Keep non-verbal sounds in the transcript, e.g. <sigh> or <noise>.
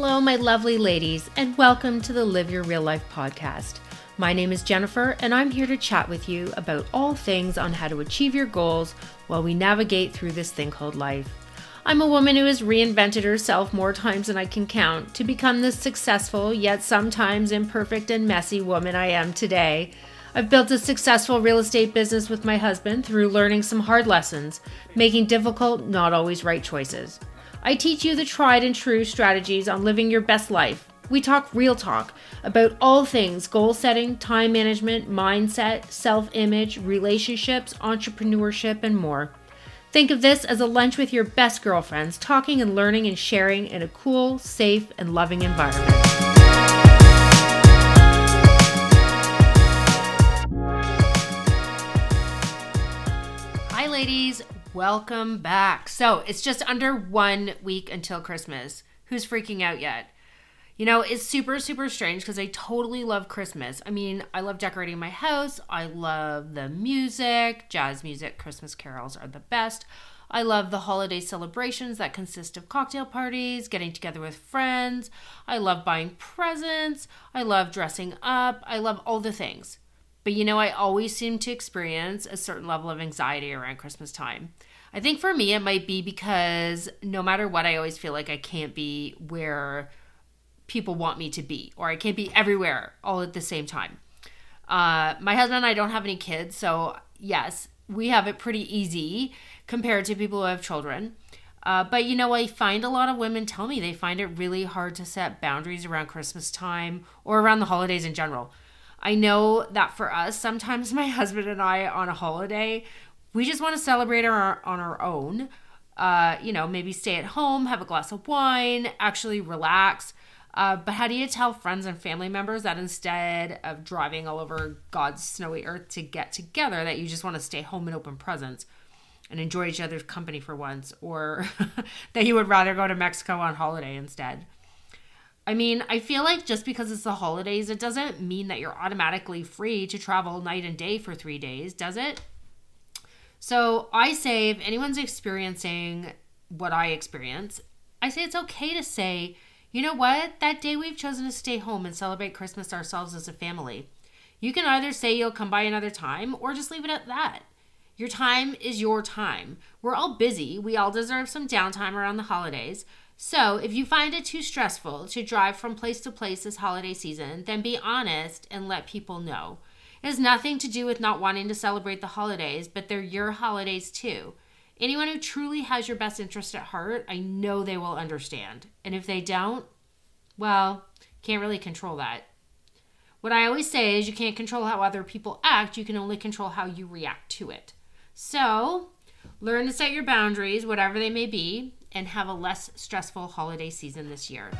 lovely ladies, and welcome to the Live Your Real Life podcast. My name is Jennifer, and I'm here to chat with you about all things on how to achieve your goals while we navigate through this thing called life. I'm a woman who has reinvented herself more times than I can count to become the successful, yet sometimes imperfect and messy woman I am today. I've built a successful real estate business with my husband through learning some hard lessons, making difficult, not always right choices. I teach you the tried and true strategies on living your best life. We talk real talk about all things goal setting, time management, mindset, self image, relationships, entrepreneurship, and more. Think of this as a lunch with your best girlfriends, talking and learning and sharing in a cool, safe, and loving environment. Hi, ladies. Welcome back. So it's just under one week until Christmas. Who's freaking out yet? You know, it's super, super strange because I totally love Christmas. I mean, I love decorating my house. I love the music, jazz music, Christmas carols are the best. I love the holiday celebrations that consist of cocktail parties, getting together with friends. I love buying presents. I love dressing up. I love all the things. But you know, I always seem to experience a certain level of anxiety around Christmas time. I think for me, it might be because no matter what, I always feel like I can't be where people want me to be, or I can't be everywhere all at the same time. Uh, my husband and I don't have any kids, so yes, we have it pretty easy compared to people who have children. Uh, but you know, I find a lot of women tell me they find it really hard to set boundaries around Christmas time or around the holidays in general. I know that for us, sometimes <laughs> my husband and I on a holiday, we just want to celebrate our, on our own. Uh, you know, maybe stay at home, have a glass of wine, actually relax. Uh, but how do you tell friends and family members that instead of driving all over God's snowy earth to get together, that you just want to stay home and open presents and enjoy each other's company for once, or <laughs> that you would rather go to Mexico on holiday instead? I mean, I feel like just because it's the holidays, it doesn't mean that you're automatically free to travel night and day for three days, does it? So I say if anyone's experiencing what I experience, I say it's okay to say, you know what, that day we've chosen to stay home and celebrate Christmas ourselves as a family. You can either say you'll come by another time or just leave it at that. Your time is your time. We're all busy. We all deserve some downtime around the holidays. So, if you find it too stressful to drive from place to place this holiday season, then be honest and let people know. It has nothing to do with not wanting to celebrate the holidays, but they're your holidays too. Anyone who truly has your best interest at heart, I know they will understand. And if they don't, well, can't really control that. What I always say is you can't control how other people act, you can only control how you react to it. So, learn to set your boundaries, whatever they may be, and have a less stressful holiday season this year.